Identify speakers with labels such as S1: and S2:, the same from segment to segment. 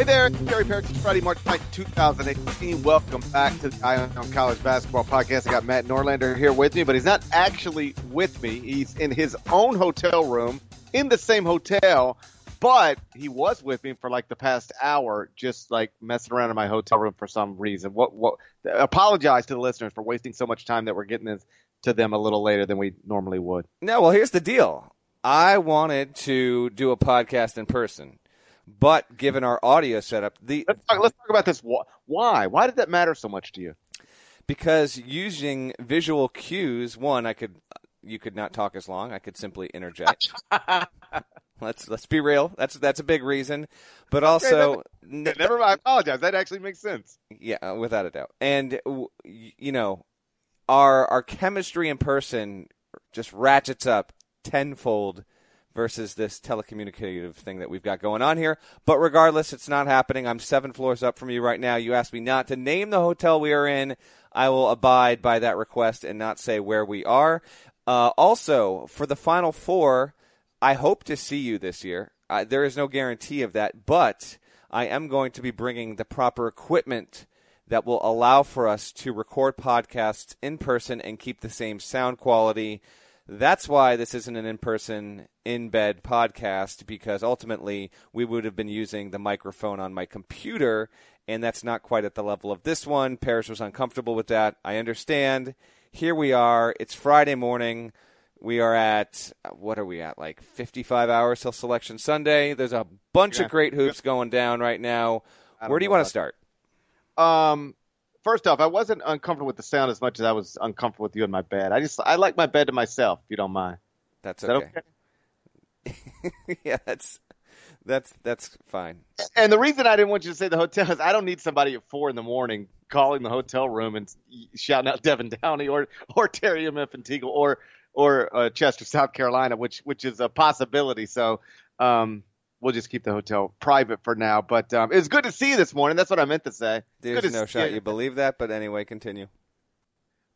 S1: Hey there, Gary Parrish. It's Friday, March 9th, 2018. Welcome back to the Eye on College Basketball Podcast. I got Matt Norlander here with me, but he's not actually with me. He's in his own hotel room in the same hotel, but he was with me for like the past hour, just like messing around in my hotel room for some reason. What? What? Apologize to the listeners for wasting so much time that we're getting this to them a little later than we normally would.
S2: No, well, here's the deal. I wanted to do a podcast in person. But given our audio setup, the
S1: let's talk, let's talk about this. Why? Why did that matter so much to you?
S2: Because using visual cues, one, I could you could not talk as long. I could simply interject. let's let's be real. That's that's a big reason. But also,
S1: never, never mind. I apologize. That actually makes sense.
S2: Yeah, uh, without a doubt. And you know, our our chemistry in person just ratchets up tenfold versus this telecommunicative thing that we've got going on here. But regardless, it's not happening. I'm seven floors up from you right now. You asked me not to name the hotel we are in. I will abide by that request and not say where we are. Uh, also, for the final four, I hope to see you this year. Uh, there is no guarantee of that, but I am going to be bringing the proper equipment that will allow for us to record podcasts in person and keep the same sound quality that's why this isn't an in person, in bed podcast, because ultimately we would have been using the microphone on my computer, and that's not quite at the level of this one. Parrish was uncomfortable with that. I understand. Here we are. It's Friday morning. We are at, what are we at, like 55 hours till Selection Sunday. There's a bunch yeah. of great hoops going down right now. Where do you want to start?
S1: Um, first off, I wasn't uncomfortable with the sound as much as I was uncomfortable with you in my bed. I just I like my bed to myself. If you don't mind,
S2: that's okay. That okay? yeah, that's that's that's fine.
S1: And the reason I didn't want you to say the hotel is I don't need somebody at four in the morning calling the hotel room and shouting out Devin Downey or or Terry M. F. and Teagle or or uh, Chester, South Carolina, which which is a possibility. So um, we'll just keep the hotel private for now. But um, it's good to see you this morning. That's what I meant to say.
S2: There's no shot you. you believe that, but anyway, continue.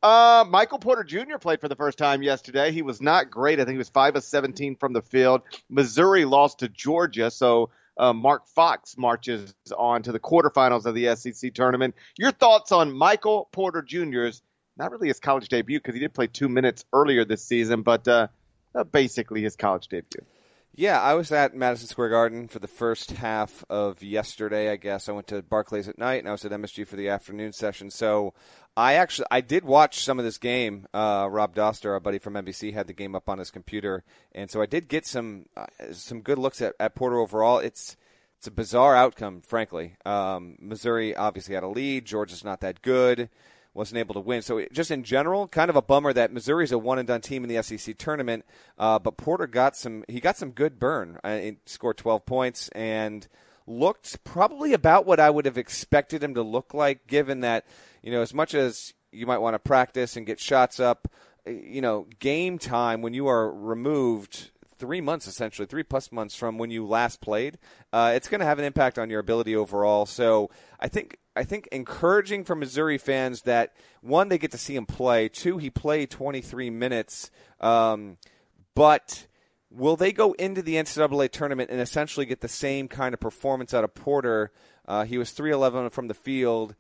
S1: Uh, Michael Porter Jr. played for the first time yesterday. He was not great. I think he was five of seventeen from the field. Missouri lost to Georgia, so uh, Mark Fox marches on to the quarterfinals of the SEC tournament. Your thoughts on Michael Porter Jr.'s not really his college debut because he did play two minutes earlier this season, but uh, basically his college debut.
S2: Yeah, I was at Madison Square Garden for the first half of yesterday. I guess I went to Barclays at night, and I was at MSG for the afternoon session. So I actually I did watch some of this game. Uh, Rob Doster, our buddy from NBC, had the game up on his computer, and so I did get some uh, some good looks at, at Porter overall. It's it's a bizarre outcome, frankly. Um, Missouri obviously had a lead. Georgia's not that good wasn't able to win. So just in general, kind of a bummer that Missouri's a one and done team in the SEC tournament. Uh, but Porter got some he got some good burn. Uh, scored 12 points and looked probably about what I would have expected him to look like, given that you know as much as you might want to practice and get shots up. You know, game time when you are removed three months essentially, three plus months from when you last played, uh, it's going to have an impact on your ability overall. So I think I think encouraging for Missouri fans that one they get to see him play, two he played 23 minutes, um, but. Will they go into the NCAA tournament and essentially get the same kind of performance out of Porter? Uh, he was 311 from the field.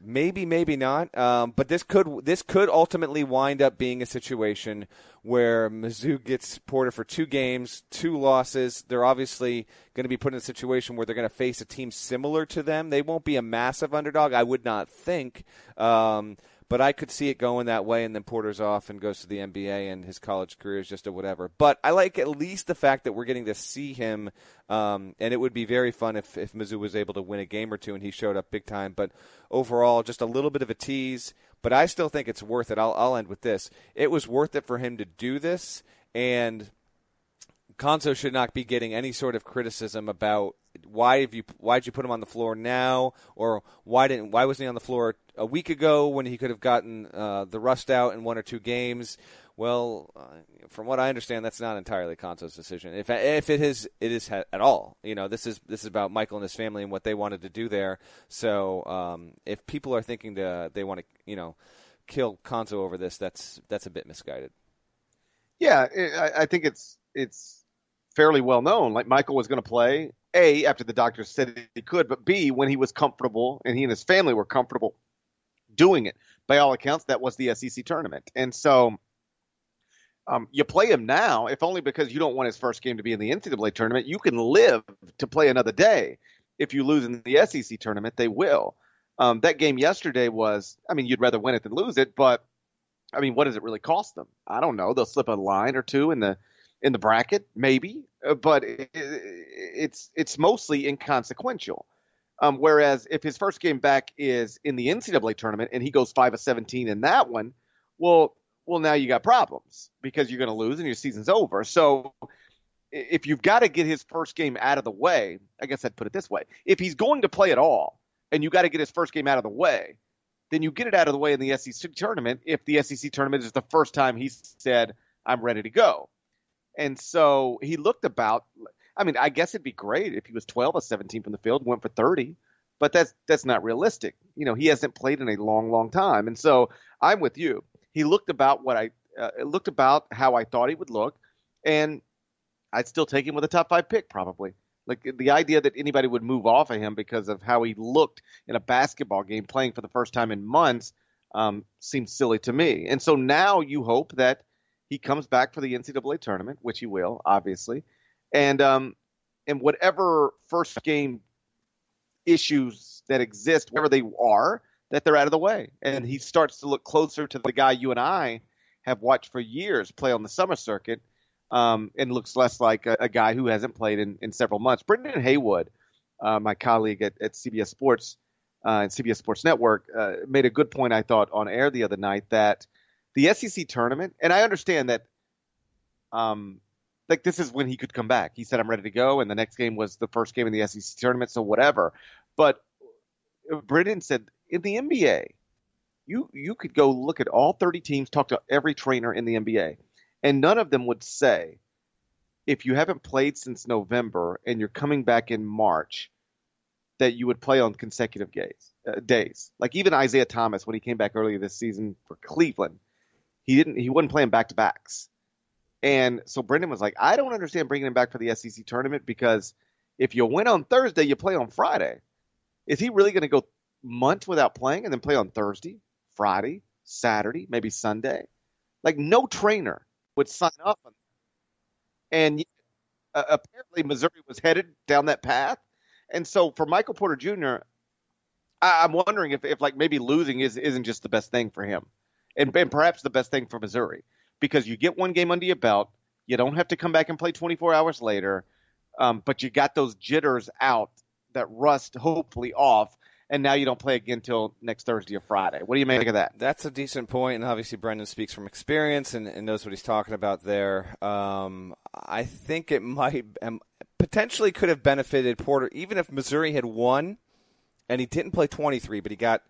S2: Maybe, maybe not. Um, but this could this could ultimately wind up being a situation where Mizzou gets Porter for two games, two losses. They're obviously going to be put in a situation where they're going to face a team similar to them. They won't be a massive underdog, I would not think. Um, but I could see it going that way, and then Porter's off and goes to the NBA, and his college career is just a whatever. But I like at least the fact that we're getting to see him, um, and it would be very fun if, if Mizzou was able to win a game or two and he showed up big time. But overall, just a little bit of a tease. But I still think it's worth it. I'll, I'll end with this. It was worth it for him to do this, and Cuonzo should not be getting any sort of criticism about why have you why did you put him on the floor now? Or why didn't why wasn't he on the floor a week ago when he could have gotten uh, the rust out in one or two games? Well uh, from what I understand that's not entirely Cuonzo's decision. If if it is it is at all. You know this is this is about Michael and his family and what they wanted to do there. So um, if people are thinking to they want to you know kill Cuonzo over this that's that's a bit misguided.
S1: Yeah I, I think it's it's fairly well known. Like Michael was going to play a after the doctors said he could, but b when he was comfortable and he and his family were comfortable doing it. By all accounts, that was the SEC tournament, and so. Um, you play him now, if only because you don't want his first game to be in the NCAA tournament. You can live to play another day. If you lose in the SEC tournament, they will. Um, that game yesterday was, I mean, you'd rather win it than lose it, but I mean, what does it really cost them? I don't know. They'll slip a line or two in the in the bracket, maybe, uh, but it, it's it's mostly inconsequential. Um, whereas if his first game back is in the NCAA tournament and he goes five of seventeen in that one, well, well now you got problems because you're going to lose and your season's over. So if you've got to get his first game out of the way, I guess I'd put it this way: if he's going to play at all, and you got to get his first game out of the way, then you get it out of the way in the SEC tournament. If the SEC tournament is the first time he said, "I'm ready to go," And so he looked about. I mean, I guess it'd be great if he was 12 or 17 from the field, went for 30, but that's that's not realistic. You know, he hasn't played in a long, long time, and so I'm with you. He looked about what I uh, looked about how I thought he would look, and I'd still take him with a top five pick probably. Like the idea that anybody would move off of him because of how he looked in a basketball game playing for the first time in months um, seems silly to me. And so now you hope that he comes back for the NCAA tournament, which he will, obviously, and um, and whatever first game issues that exist, wherever they are, that they're out of the way, and he starts to look closer to the guy you and I have watched for years play on the summer circuit, um, and looks less like a, a, guy who hasn't played in, in several months. Brendan Haywood, uh, my colleague at, at CBS Sports uh, and CBS Sports Network, uh, made a good point I thought on air the other night that the SEC tournament, and I understand that, um, like this is when he could come back. He said, "I'm ready to go," and the next game was the first game in the SEC tournament, so whatever. But Brendan said in the NBA, you you could go look at all 30 teams, talk to every trainer in the NBA, and none of them would say, if you haven't played since November and you're coming back in March, that you would play on consecutive days. Uh, days. Like even Isaiah Thomas when he came back earlier this season for Cleveland he didn't. He wasn't playing back to backs, and so Brendan was like, "I don't understand bringing him back for the SEC tournament because if you win on Thursday, you play on Friday. Is he really going to go months without playing and then play on Thursday, Friday, Saturday, maybe Sunday? Like no trainer would sign up and uh, apparently Missouri was headed down that path. And so for Michael Porter Jr., I, am wondering if, if like maybe losing is isn't just the best thing for him and, and perhaps the best thing for Missouri because you get one game under your belt. You don't have to come back and play 24 hours later, um, but you got those jitters out that rust hopefully off, and now you don't play again until next Thursday or Friday. What do you make of that?
S2: That's a decent point, and obviously Brendan speaks from experience and, and knows what he's talking about there. Um, I think it might um, potentially could have benefited Porter, even if Missouri had won, and he didn't play 23, but he got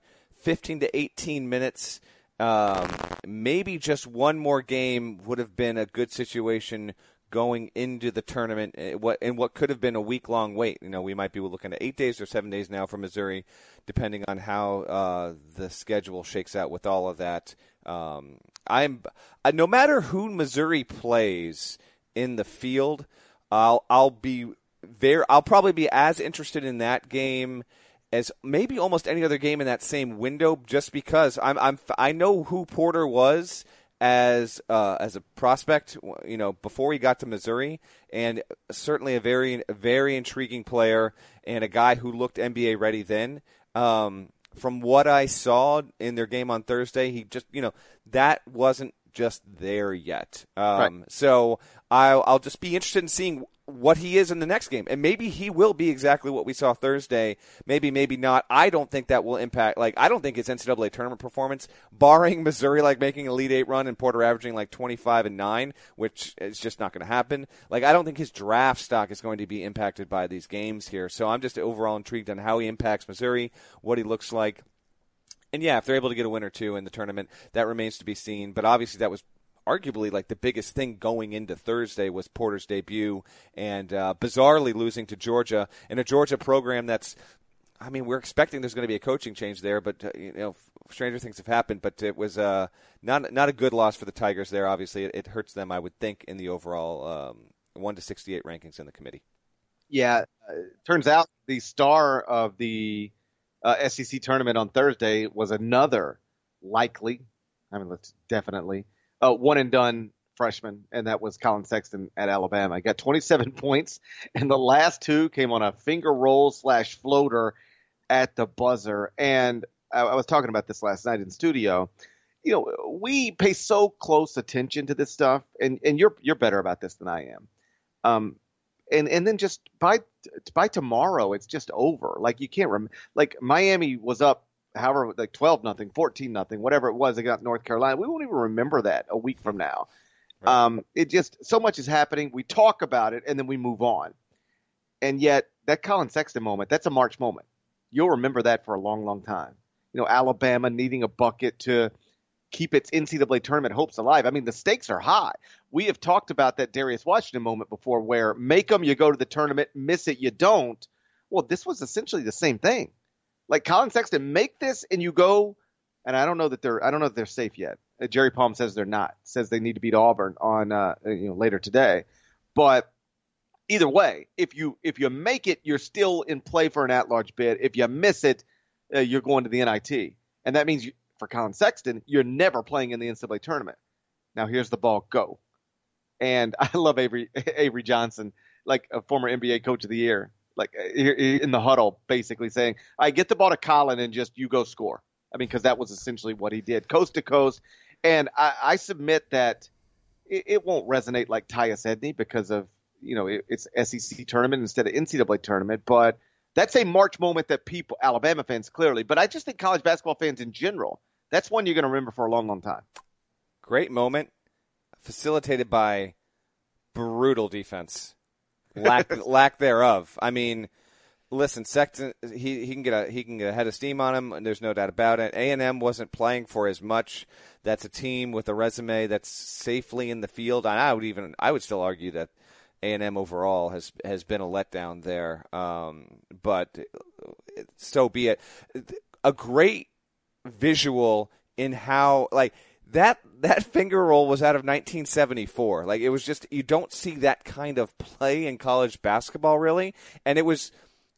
S2: 15 to 18 minutes – um, maybe just one more game would have been a good situation going into the tournament. Eh, what and what could have been a week long wait. You know, we might be looking at eight days or seven days now for Missouri, depending on how uh, the schedule shakes out with all of that. Um, I'm uh, no matter who Missouri plays in the field, I'll I'll be very I'll probably be as interested in that game as maybe almost any other game in that same window, just because I'm, I'm I know who Porter was as uh, as a prospect, you know, before he got to Missouri, and certainly a very very intriguing player and a guy who looked NBA ready then. Um, from what I saw in their game on Thursday, he just you know that wasn't just there yet. Um, right. So I'll, I'll just be interested in seeing what he is in the next game. And maybe he will be exactly what we saw Thursday. Maybe, maybe not. I don't think that will impact, like, I don't think his NCAA tournament performance, barring Missouri, like, making a Elite Eight run and Porter averaging, like, 25 and 9, which is just not going to happen. Like, I don't think his draft stock is going to be impacted by these games here. So I'm just overall intrigued on how he impacts Missouri, what he looks like. And yeah, if they're able to get a win or two in the tournament, that remains to be seen. But obviously, that was arguably like the biggest thing going into Thursday was Porter's debut and uh, bizarrely losing to Georgia in a Georgia program that's I mean, we're expecting there's going to be a coaching change there, but uh, you know, stranger things have happened. But it was uh, not not a good loss for the Tigers there. Obviously, it, it, hurts them, I would think, in the overall um, one to sixty eight rankings in the committee.
S1: Yeah, uh, turns out the star of the uh, SEC tournament on Thursday was another likely, I mean, definitely uh, one and done freshman, and that was Collin Sexton at Alabama. He got 27 points, and the last two came on a finger roll slash floater at the buzzer. And I, I was talking about this last night in studio. You know, we pay so close attention to this stuff, and, and you're you're better about this than I am. Um, and and then just by by tomorrow, it's just over. Like you can't remember. Like Miami was up however like 12 nothing 14 nothing whatever it was they got north carolina. We won't even remember that a week from now. Right. um, it just so much is happening. We talk about it and then we move on. And yet that collin sexton moment that's a march moment. You'll remember that for a long long time. You know alabama needing a bucket to keep its ncaa tournament hopes alive. I mean the stakes are high. We have talked about that darius washington moment before where make them you go to the tournament miss it you don't. Well this was essentially the same thing like Collin Sexton, make this and you go. And I don't know that they're I don't know if they're safe yet. Uh, Jerry Palm says they're not. Says they need to beat Auburn on uh, you know later today. But either way, if you if you make it, you're still in play for an at-large bid. If you miss it, uh, you're going to the NIT, and that means you, for Collin Sexton, you're never playing in the NCAA tournament. Now here's the ball, go. And I love Avery Avery Johnson, like a former NBA Coach of the Year like uh, in the huddle, basically saying, "I get the ball to Collin and just you go score." I mean, because that was essentially what he did, coast to coast. And I, I submit that it, it, won't resonate like Tyus Edney because of you know it, it's SEC tournament instead of NCAA tournament, but that's a March moment that people, Alabama fans, clearly, but I just think college basketball fans in general, that's one you're going to remember for a long, long time.
S2: Great moment, facilitated by brutal defense lack lack thereof. I mean, listen, Sexton he he can get a he can get a head of steam on him. And there's no doubt about it. A and M wasn't playing for as much. That's a team with a resume that's safely in the field. And I would even I would still argue that A and M overall has has been a letdown there. Um, but so be it. A great visual in how like that that finger roll was out of 1974. Like it was just you don't see that kind of play in college basketball really, and it was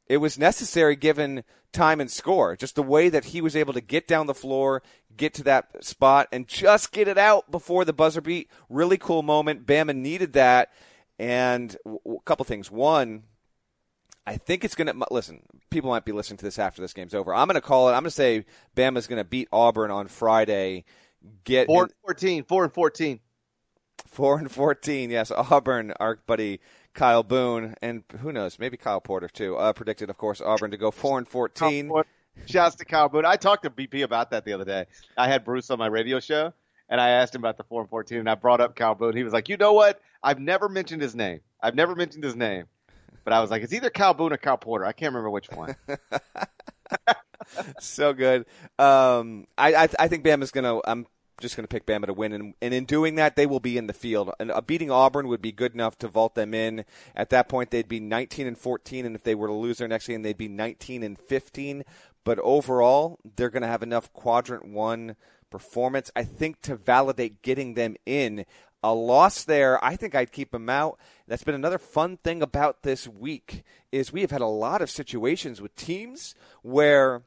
S2: it was necessary given time and score. Just the way that he was able to get down the floor, get to that spot, and just get it out before the buzzer beat. Really cool moment. Bama needed that, and a couple things. One. I think it's going to listen. People might be listening to this after this game's over. I'm going to call it. I'm going to say Bama's going to beat Auburn on Friday get
S1: four and fourteen, four and fourteen.
S2: Four and fourteen, yes. Auburn, our buddy Kyle Boone, and who knows, maybe Kyle Porter too. Uh, predicted, of course, Auburn to go four and fourteen.
S1: Shouts to Kyle Boone. I talked to BP about that the other day. I had Bruce on my radio show, and I asked him about the four and fourteen, and I brought up Kyle Boone. He was like, "You know what? I've never mentioned his name. I've never mentioned his name." But I was like, "It's either Kyle Boone or Kyle Porter. I can't remember which one."
S2: so good. Um, I, I I think Bama's gonna. I'm just going to pick Bama to win, and, and in doing that, they will be in the field. And uh, beating Auburn would be good enough to vault them in. At that point, they'd be 19 and 14, and if they were to lose their next game, they'd be 19 and 15. But overall, they're going to have enough quadrant one performance, I think, to validate getting them in. A loss there, I think I'd keep them out. That's been another fun thing about this week is we have had a lot of situations with teams where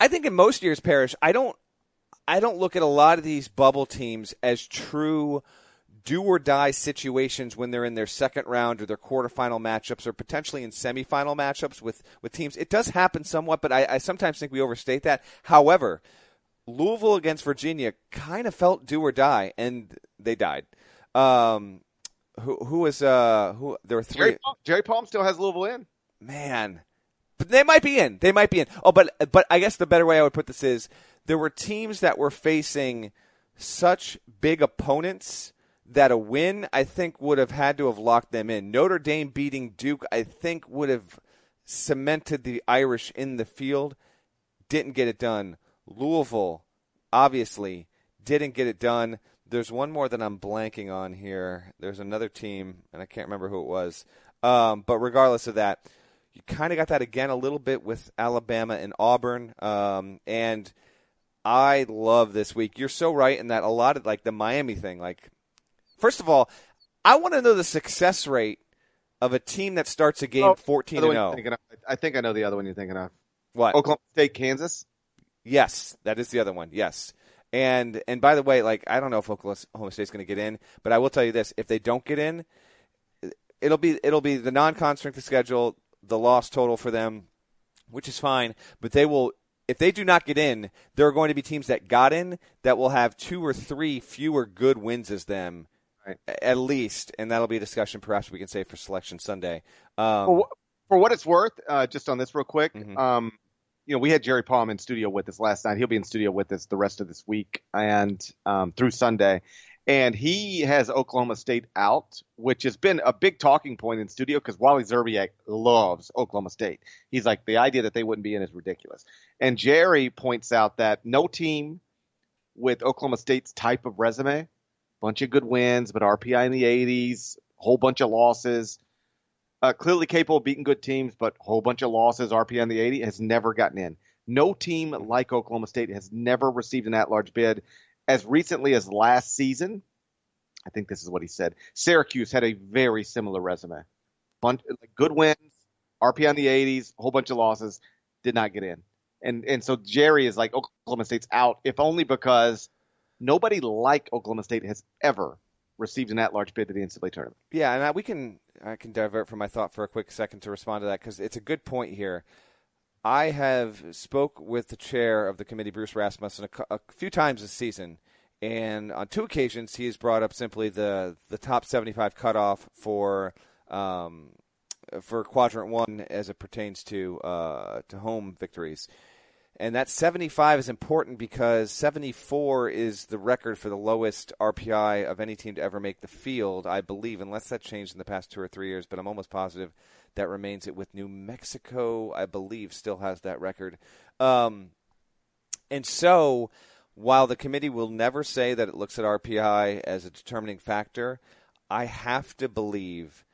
S2: I think in most years, Parrish, I don't I don't look at a lot of these bubble teams as true do or die situations when they're in their second round or their quarterfinal matchups or potentially in semifinal matchups with, with teams. It does happen somewhat, but I, I sometimes think we overstate that. However, Louisville against Virginia kind of felt do or die, and they died. Um, who who was uh who? There were three.
S1: Jerry Palm, Jerry Palm still has Louisville in.
S2: Man, but they might be in. They might be in. Oh, but but I guess the better way I would put this is there were teams that were facing such big opponents that a win, I think, would have had to have locked them in. Notre Dame beating Duke, I think, would have cemented the Irish in the field. Didn't get it done. Louisville, obviously, didn't get it done. There's one more that I'm blanking on here. There's another team, and I can't remember who it was. Um, but regardless of that, you kind of got that again a little bit with Alabama and Auburn. Um, and – I love this week. You're so right in that a lot of like the Miami thing. Like, first of all, I want to know the success rate of a team that starts a game
S1: Oh,
S2: 14 and 0.
S1: I think I know the other one you're thinking of.
S2: What?
S1: Oklahoma State, Kansas.
S2: Yes, that is the other one. Yes. And and by the way, like I don't know if Oklahoma State's going to get in, but I will tell you this: if they don't get in, it'll be it'll be the non-conference schedule, the loss total for them, which is fine. But they will, if they do not get in, there are going to be teams that got in that will have two or three fewer good wins as them,
S1: Right.
S2: at least, and that'll be a discussion perhaps we can save for Selection Sunday. Um,
S1: for, for what it's worth, uh, just on this real quick,
S2: Mhm.
S1: um, you know, we had Jerry Palm in studio with us last night. He'll be in studio with us the rest of this week and um, through Sunday. And he has Oklahoma State out, which has been a big talking point in studio because Wally Szczerbiak loves Oklahoma State. He's like, the idea that they wouldn't be in is ridiculous. And Jerry points out that no team with Oklahoma State's type of resume, bunch of good wins, but RPI in the 80s, whole bunch of losses, uh, clearly capable of beating good teams, but whole bunch of losses, RPI in the 80s, has never gotten in. No team like Oklahoma State has never received an at-large bid. As recently as last season, I think this is what he said. Syracuse had a very similar resume. Good wins, RP on the 80s, a whole bunch of losses, did not get in. And and so Jerry is like Oklahoma State's out, if only because nobody like Oklahoma State has ever received an at-large bid to the NCAA tournament.
S2: Yeah, and I, we can I can divert from my thought for a quick second to respond to that because it's a good point here. I have spoke with the chair of the committee, Bruce Rasmussen, a, a few times this season, and on two occasions he has brought up simply the the top seventy five cutoff for um, for quadrant one as it pertains to uh, to home victories. And that 75 is important because 74 is the record for the lowest RPI of any team to ever make the field, I believe, unless that changed in the past two or three years, but I'm almost positive that remains it with New Mexico, I believe, still has that record. Um, and so, while the committee will never say that it looks at RPI as a determining factor, I have to believe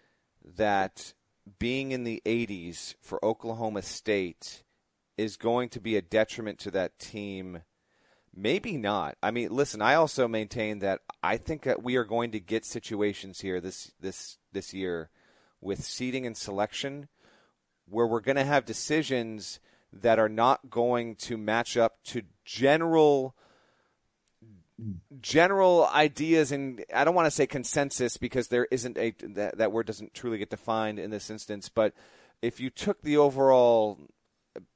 S2: that being in the 80s for Oklahoma State is going to be a detriment to that team. Maybe not. I mean, listen. I also maintain that I think that we are going to get situations here this this this year with seating and selection where we're going to have decisions that are not going to match up to general general ideas and I don't want to say consensus because there isn't a that, that word doesn't truly get defined in this instance but if you took the overall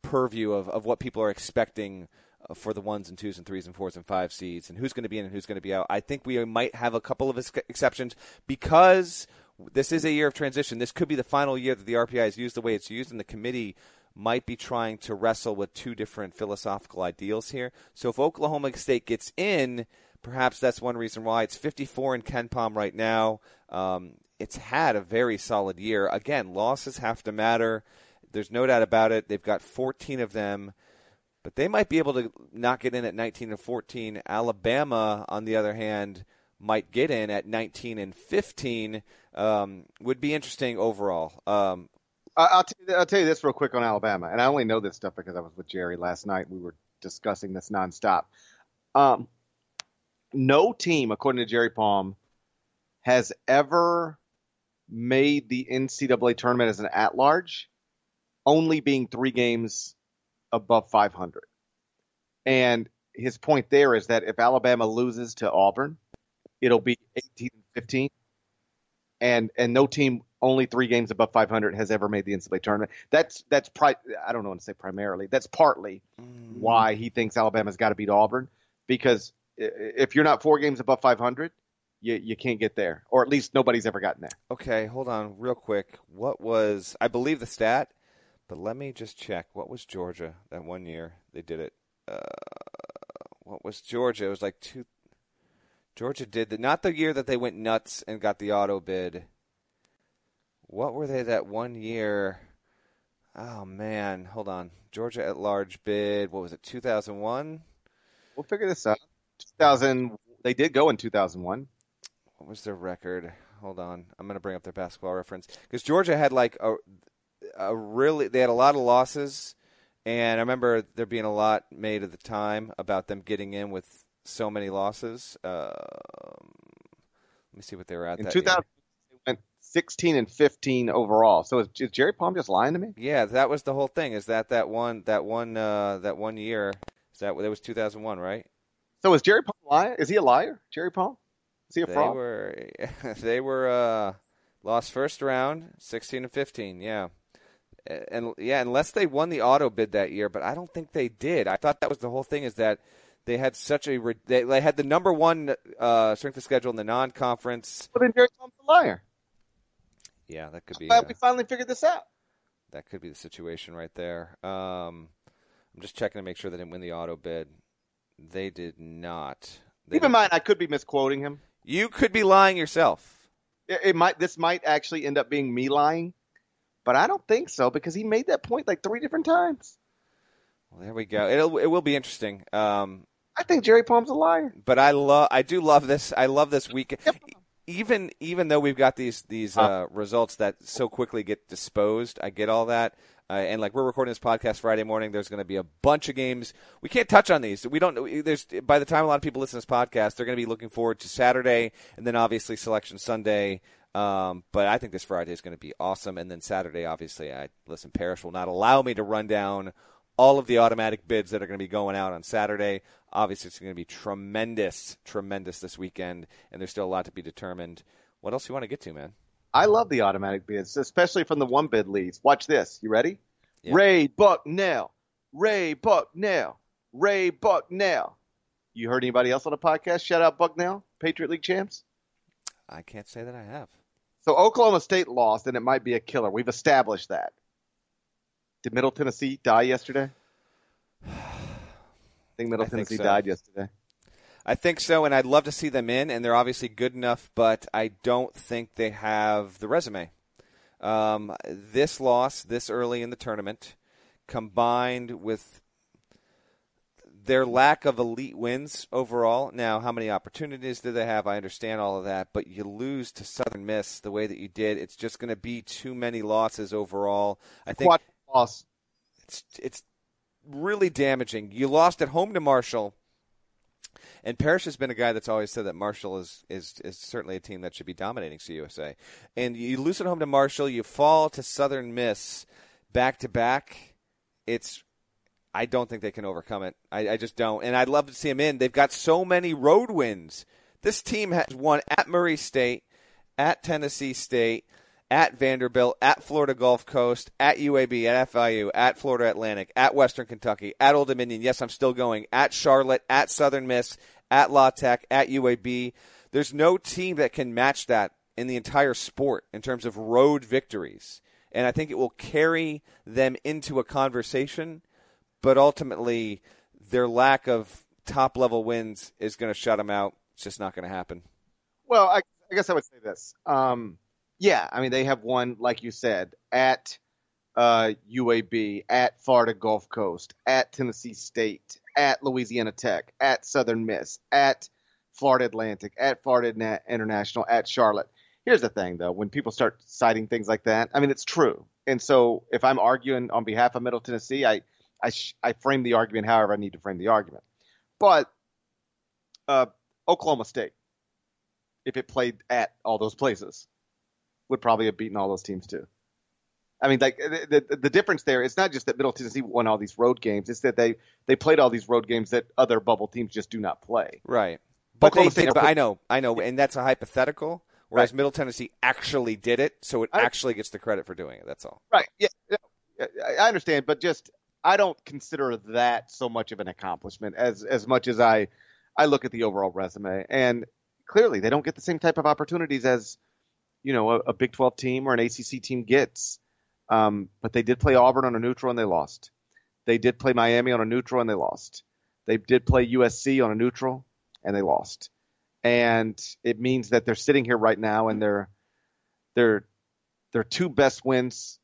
S2: purview of, of what people are expecting uh, for the ones and twos and threes and fours and five seeds and who's going to be in and who's going to be out. I think we might have a couple of ex- exceptions because this is a year of transition. This could be the final year that the RPI is used the way it's used, and the committee might be trying to wrestle with two different philosophical ideals here. So if Oklahoma State gets in, perhaps that's one reason why it's 54 in KenPom right now. Um, it's had a very solid year. Again, losses have to matter. There's no doubt about it. They've got 14 of them, but they might be able to knock it in at 19 and 14. Alabama, on the other hand, might get in at 19 and 15. Um, would be interesting overall. Um,
S1: I'll, tell you, I'll tell you this real quick on Alabama, and I only know this stuff because I was with Jerry last night. We were discussing this nonstop. Um, no team, according to Jerry Palm, has ever made the NCAA tournament as an at-large, only being three games above 500. And his point there is that if Alabama loses to Auburn, it'll be 18 15 and and no team only three games above 500 has ever made the NCAA tournament. That's that's pri- I don't know want to say primarily. That's partly why he thinks Alabama's got to beat Auburn because if you're not four games above 500, you you can't get there, or at least nobody's ever gotten there.
S2: Okay, hold on real quick. What was I believe the stat, but let me just check. What was Georgia that one year they did it? Uh, what was Georgia? It was like two. Georgia did the not the year that they went nuts and got the auto bid. What were they that one year? Oh man, hold on. Georgia at large bid. What was it? Two thousand one.
S1: We'll figure this out. 2000, they did go in 2001.
S2: what was their record? Hold on, I'm going to bring up their basketball reference because Georgia had like a, a really they had a lot of losses, and I remember there being a lot made at the time about them getting in with so many losses. Um, let me see what they were at
S1: In
S2: that
S1: 2000, 16 and 15 overall. So is, is Jerry Palm just lying to me?
S2: Yeah, that was the whole thing. Is that that one that one uh, that one year? Is that that was 2001, right?
S1: So is Jerry Palm lying? Is he a liar, Jerry Palm? Is he a
S2: they
S1: fraud?
S2: were they were uh, lost first round, 16 and 15. Yeah. And yeah, unless they won the auto bid that year, but I don't think they did. I thought that was the whole thing is that they had such a they, they had the number one uh, strength of schedule in the non-conference.
S1: Well, then Jerry a liar.
S2: Yeah, that could be. Uh,
S1: we finally figured this out.
S2: that could be the situation right there. Um, I'm just checking to make sure they didn't win the auto bid. They did not. They
S1: Keep in mind, I could be misquoting him.
S2: You could be lying yourself.
S1: It, it might. This might actually end up being me lying, but I don't think so because he made that point like three different times.
S2: Well, there we go. It'll it will be interesting. Um,
S1: I think Jerry Palm's a liar.
S2: but I love I do love this. I love this weekend. Even even though we've got these these uh, results that so quickly get disposed, I get all that. Uh, and like we're recording this podcast Friday morning, there's going to be a bunch of games. We can't touch on these. We don't. There's by the time a lot of people listen to this podcast, they're going to be looking forward to Saturday and then obviously Selection Sunday. Um, but I think this Friday is going to be awesome. And then Saturday, obviously, I listen. Parrish will not allow me to run down all of the automatic bids that are going to be going out on Saturday. Obviously, it's going to be tremendous, tremendous this weekend, and there's still a lot to be determined. What else you want to get to, man?
S1: I love the automatic bids, especially from the one bid leads. Watch this. You ready?
S2: Yeah.
S1: Ray Bucknell. Ray Bucknell. Ray Bucknell. You heard anybody else on the podcast shout out Bucknell, Patriot League champs?
S2: I can't say that I have.
S1: So Oklahoma State lost, and it might be a killer. We've established that. Did Middle Tennessee die yesterday? I think Middle
S2: I think
S1: Tennessee
S2: so.
S1: died yesterday.
S2: I think so, and I'd love to see them in, and they're obviously good enough, but I don't think they have the resume. Um, this loss this early in the tournament, combined with their lack of elite wins overall. Now, how many opportunities do they have? I understand all of that, but you lose to Southern Miss the way that you did. It's just going to be too many losses overall. I think
S1: Quad loss.
S2: it's it's really damaging. You lost at home to Marshall, and Parrish has been a guy that's always said that Marshall is is is certainly a team that should be dominating CUSA. And you lose at home to Marshall, you fall to Southern Miss back to back. It's I don't think they can overcome it. I, I just don't. And I'd love to see them in. They've got so many road wins. This team has won at Murray State, at Tennessee State, at Vanderbilt, at Florida Gulf Coast, at UAB, at FIU, at Florida Atlantic, at Western Kentucky, at Old Dominion. Yes, I'm still going. At Charlotte, at Southern Miss, at La Tech, at UAB. There's no team that can match that in the entire sport in terms of road victories. And I think it will carry them into a conversation, but ultimately, their lack of top level wins is going to shut them out. It's just not going to happen.
S1: Well, I, I guess I would say this. Um, yeah, I mean they have won, like you said, at uh, UAB, at Florida Gulf Coast, at Tennessee State, at Louisiana Tech, at Southern Miss, at Florida Atlantic, at Florida International, at Charlotte. Here's the thing, though, when people start citing things like that, I mean it's true. And so if I'm arguing on behalf of Middle Tennessee, I I, sh- I frame the argument however I need to frame the argument. But uh, Oklahoma State, if it played at all those places, would probably have beaten all those teams too. I mean, like the, the the difference there is not just that Middle Tennessee won all these road games; it's that they they played all these road games that other bubble teams just do not play.
S2: Right. But
S1: Oklahoma
S2: they did, but I know, I know, and that's a hypothetical. Whereas
S1: Right.
S2: Middle Tennessee actually did it, so it
S1: I-
S2: actually gets the credit for doing it. That's all.
S1: Right? Yeah, I understand, but just I don't consider that so much of an accomplishment as as much as I I look at the overall resume, and clearly they don't get the same type of opportunities as you know a, a Big 12 team or an ACC team gets. Um, but they did play Auburn on a neutral and they lost. They did play Miami on a neutral and they lost. They did play USC on a neutral and they lost. And it means that they're sitting here right now and they're they're their two best wins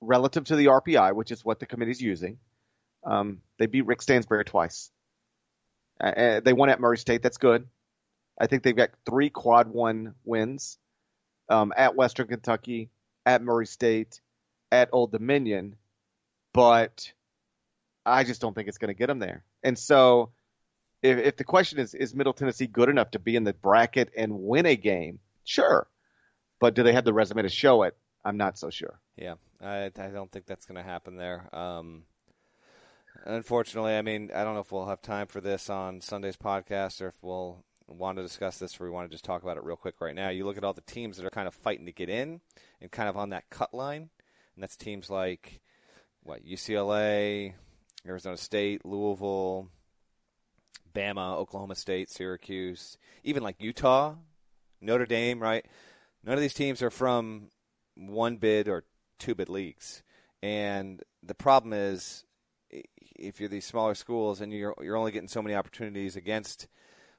S1: relative to the RPI, which is what the committee's using. Um, they beat Rick Stansbury twice. Uh, they won at Murray State. That's good. I think they've got three quad one wins um, at Western Kentucky, at Murray State, at Old Dominion, but I just don't think it's going to get them there. And so, if, if the question is, is Middle Tennessee good enough to be in the bracket and win a game? Sure. but do they have the resume to show it? I'm not so sure.
S2: Yeah, I, I don't think that's going to happen there. Um, unfortunately, I mean, I don't know if we'll have time for this on Sunday's podcast or if we'll want to discuss this or we want to just talk about it real quick right now. You look at all the teams that are kind of fighting to get in and kind of on that cut line, and that's teams like what UCLA, Arizona State, Louisville, Bama, Oklahoma State, Syracuse, even like Utah, Notre Dame, right? None of these teams are from one bid or two bid leagues. And the problem is if you're these smaller schools and you're you're only getting so many opportunities against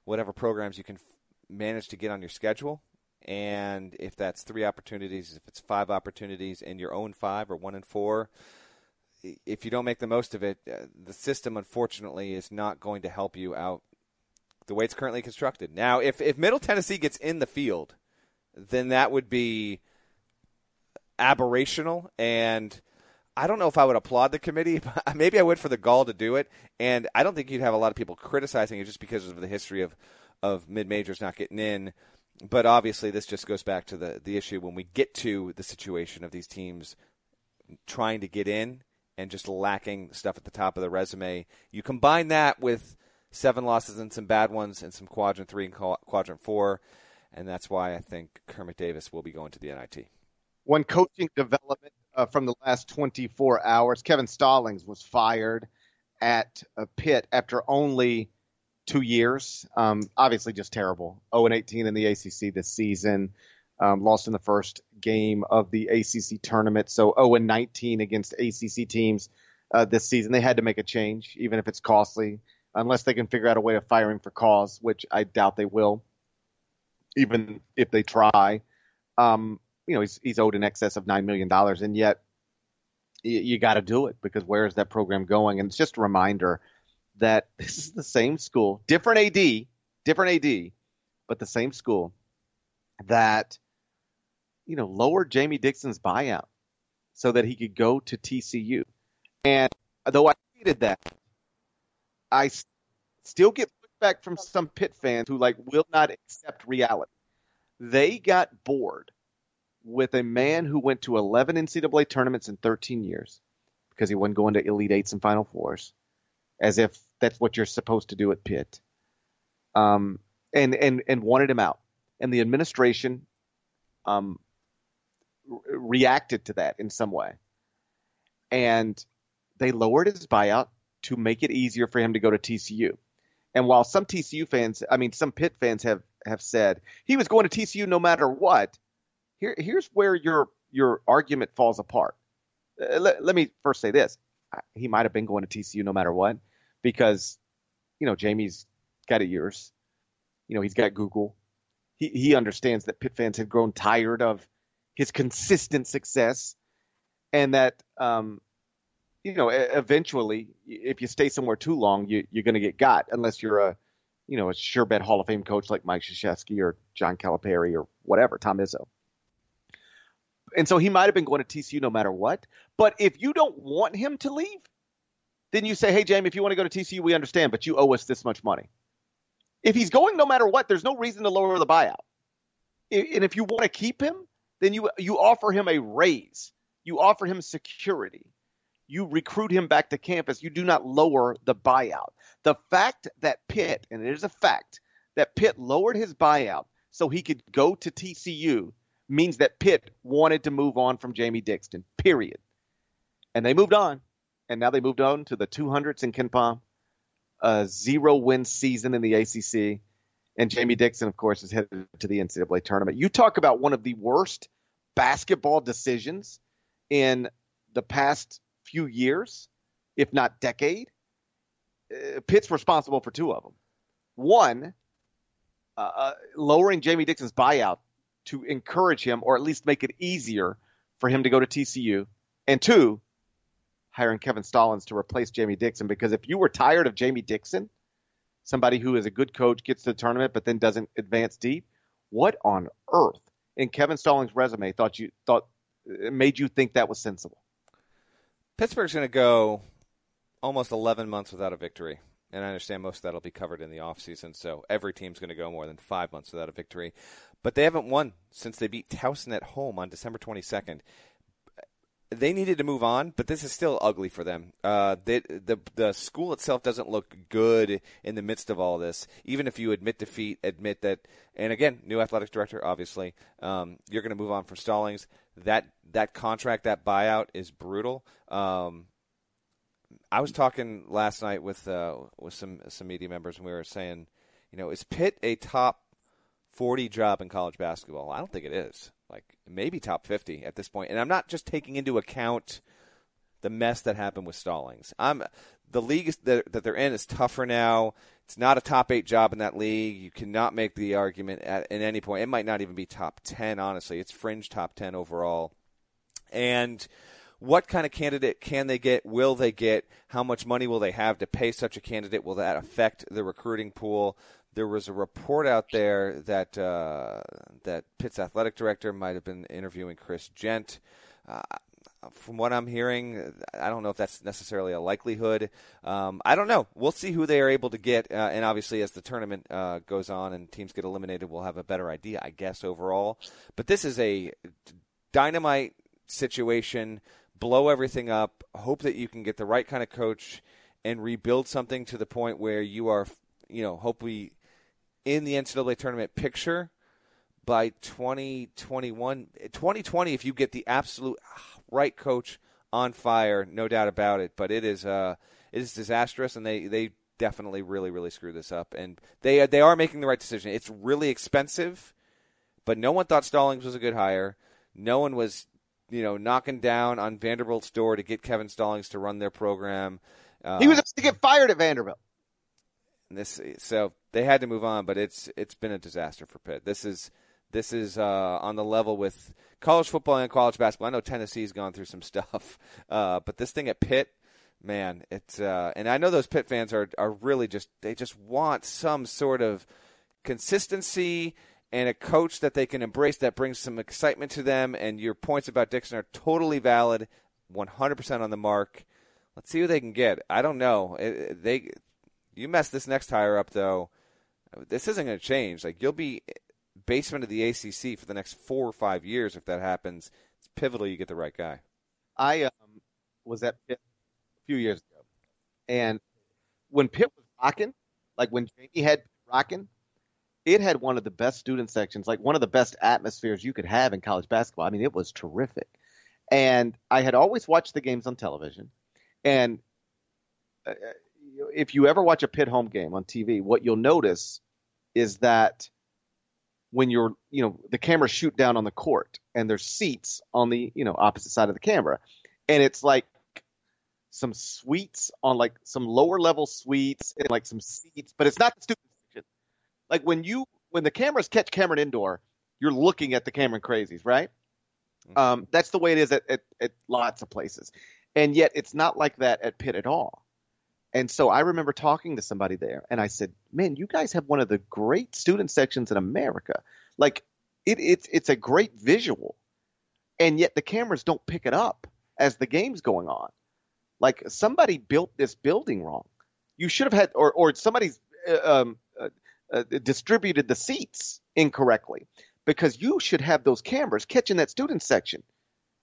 S2: whatever programs you can f- manage to get on your schedule, and if that's three opportunities, if it's five opportunities, and your own five or one and four, if you don't make the most of it, uh, the system unfortunately is not going to help you out the way it's currently constructed. Now, if if Middle Tennessee gets in the field, then that would be aberrational and I don't know if I would applaud the committee. But maybe I would for the gall to do it, and I don't think you'd have a lot of people criticizing it just because of the history of of mid majors not getting in. But obviously, this just goes back to the the issue when we get to the situation of these teams trying to get in and just lacking stuff at the top of the resume. You combine that with seven losses and some bad ones and some quadrant three and quadrant four, and that's why I think Kermit Davis will be going to the NIT.
S1: One coaching development uh, from the last 24 hours. Kevin Stallings was fired at a Pitt after only two years. Um, obviously, just terrible. 0 and 18 in the ACC this season. Um, lost in the first game of the ACC tournament. So 0 and 19 against ACC teams uh, this season. They had to make a change, even if it's costly, unless they can figure out a way of firing for cause, which I doubt they will, even if they try. Um, you know, he's, he's owed in excess of $9 million. And yet you, you got to do it because where is that program going? And it's just a reminder that this is the same school, different AD, different AD, but the same school that, you know, lowered Jamie Dixon's buyout so that he could go to TCU. And though I hated that, I still get pushback from some Pitt fans who like will not accept reality. They got bored with a man who went to 11 NCAA tournaments in 13 years because he wasn't going to Elite Eights and Final Fours, as if that's what you're supposed to do at Pitt, um, and and and wanted him out, and the administration um, re- reacted to that in some way, and they lowered his buyout to make it easier for him to go to TCU. And while some TCU fans, I mean, some Pitt fans have have said he was going to TCU no matter what, here, here's where your your argument falls apart. Uh, let, let me first say this: he might have been going to TCU no matter what, because you know Jamie's got ears. You know he's got Google. He he understands that Pitt fans have grown tired of his consistent success, and that um, you know eventually, if you stay somewhere too long, you, you're going to get got unless you're a you know a sure bet Hall of Fame coach like Mike Krzyzewski or John Calipari or whatever, Tom Izzo and so he might have been going to TCU no matter what. But if you don't want him to leave, then you say, hey, Jamie, if you want to go to TCU, we understand, but you owe us this much money. If he's going no matter what, there's no reason to lower the buyout. And if you want to keep him, then you you offer him a raise. You offer him security. You recruit him back to campus. You do not lower the buyout. The fact that Pitt, and it is a fact, that Pitt lowered his buyout so he could go to TCU means that Pitt wanted to move on from Jamie Dixon, period. And they moved on. And now they moved on to the 200s in KenPom, a zero win season in the ACC. And Jamie Dixon, of course, is headed to the NCAA tournament. You talk about one of the worst basketball decisions in the past few years, if not decade. Uh, Pitt's responsible for two of them. One, uh, uh lowering Jamie Dixon's buyout to encourage him or at least make it easier for him to go to TCU. And two, hiring Kevin Stallings to replace Jamie Dixon because if you were tired of Jamie Dixon, somebody who is a good coach gets to the tournament but then doesn't advance deep, what on earth in Kevin Stallings' resume thought you thought uh, made you think that was sensible?
S2: Pittsburgh's going to go almost 11 months without a victory. And I understand most of that will be covered in the offseason, so every team's going to go more than five months without a victory. But they haven't won since they beat Towson at home on December 22nd. They needed to move on, but this is still ugly for them. Uh, they, the the school itself doesn't look good in the midst of all this. Even if you admit defeat, admit that, and again, new athletic director, obviously, um, you're going to move on from Stallings. That that contract, that buyout is brutal. Um, I was talking last night with uh, with some some media members, and we were saying, you know, is Pitt a top forty job in college basketball? I don't think it is. Like maybe top fifty at this point. and I'm not just taking into account the mess that happened with Stallings. I'm the league that, that they're in is tougher now. It's not a top eight job in that league. You cannot make the argument at, at any point. It might not even be top ten. Honestly, it's fringe top ten overall, and what kind of candidate can they get? Will they get? How much money will they have to pay such a candidate? Will that affect the recruiting pool? There was a report out there that uh, that Pitt's athletic director might have been interviewing Chris Gent. Uh, from what I'm hearing, I don't know if that's necessarily a likelihood. Um, I don't know. We'll see who they are able to get, uh, and obviously, as the tournament uh, goes on and teams get eliminated, we'll have a better idea, I guess, overall. But this is a dynamite situation blow everything up, hope that you can get the right kind of coach and rebuild something to the point where you are, you know, hopefully in the NCAA tournament picture by 2021. 2020, if you get the absolute right coach on fire, no doubt about it. But it is, uh, it is disastrous, and they, they definitely really, really screwed this up. And they, they are making the right decision. It's really expensive, but no one thought Stallings was a good hire. No one was you know, knocking down on Vanderbilt's door to get Kevin Stallings to run their program.
S1: Uh, he was supposed to get fired at Vanderbilt.
S2: This so they had to move on, but it's it's been a disaster for Pitt. This is this is uh, on the level with college football and college basketball. I know Tennessee's gone through some stuff, uh, but this thing at Pitt, man, it's uh, and I know those Pitt fans are are really just they just want some sort of consistency and a coach that they can embrace that brings some excitement to them. And your points about Dixon are totally valid, 100% on the mark. Let's see who they can get. I don't know. It, they, you mess this next hire up though. This isn't going to change. Like you'll be basement of the ACC for the next four or five years if that happens. It's pivotal. You get the right guy.
S1: I um, was at Pitt a few years ago, and when Pitt was rocking, like when Jamie had rocking, it had one of the best student sections, like one of the best atmospheres you could have in college basketball. I mean, it was terrific. And I had always watched the games on television. And uh, if you ever watch a Pitt home game on TV, what you'll notice is that when you're, you know, the cameras shoot down on the court and there's seats on the, you know, opposite side of the camera. And it's like some suites on like some lower level suites and like some seats, but it's not the student like when you when the cameras catch Cameron Indoor, you're looking at the Cameron Crazies, right? Mm-hmm. Um, that's the way it is at, at, at lots of places, and yet it's not like that at Pitt at all. And so I remember talking to somebody there, and I said, "Man, you guys have one of the great student sections in America. Like, it, it's it's a great visual, and yet the cameras don't pick it up as the game's going on. Like somebody built this building wrong. You should have had, or or somebody's uh, um, uh, distributed the seats incorrectly because you should have those cameras catching that student section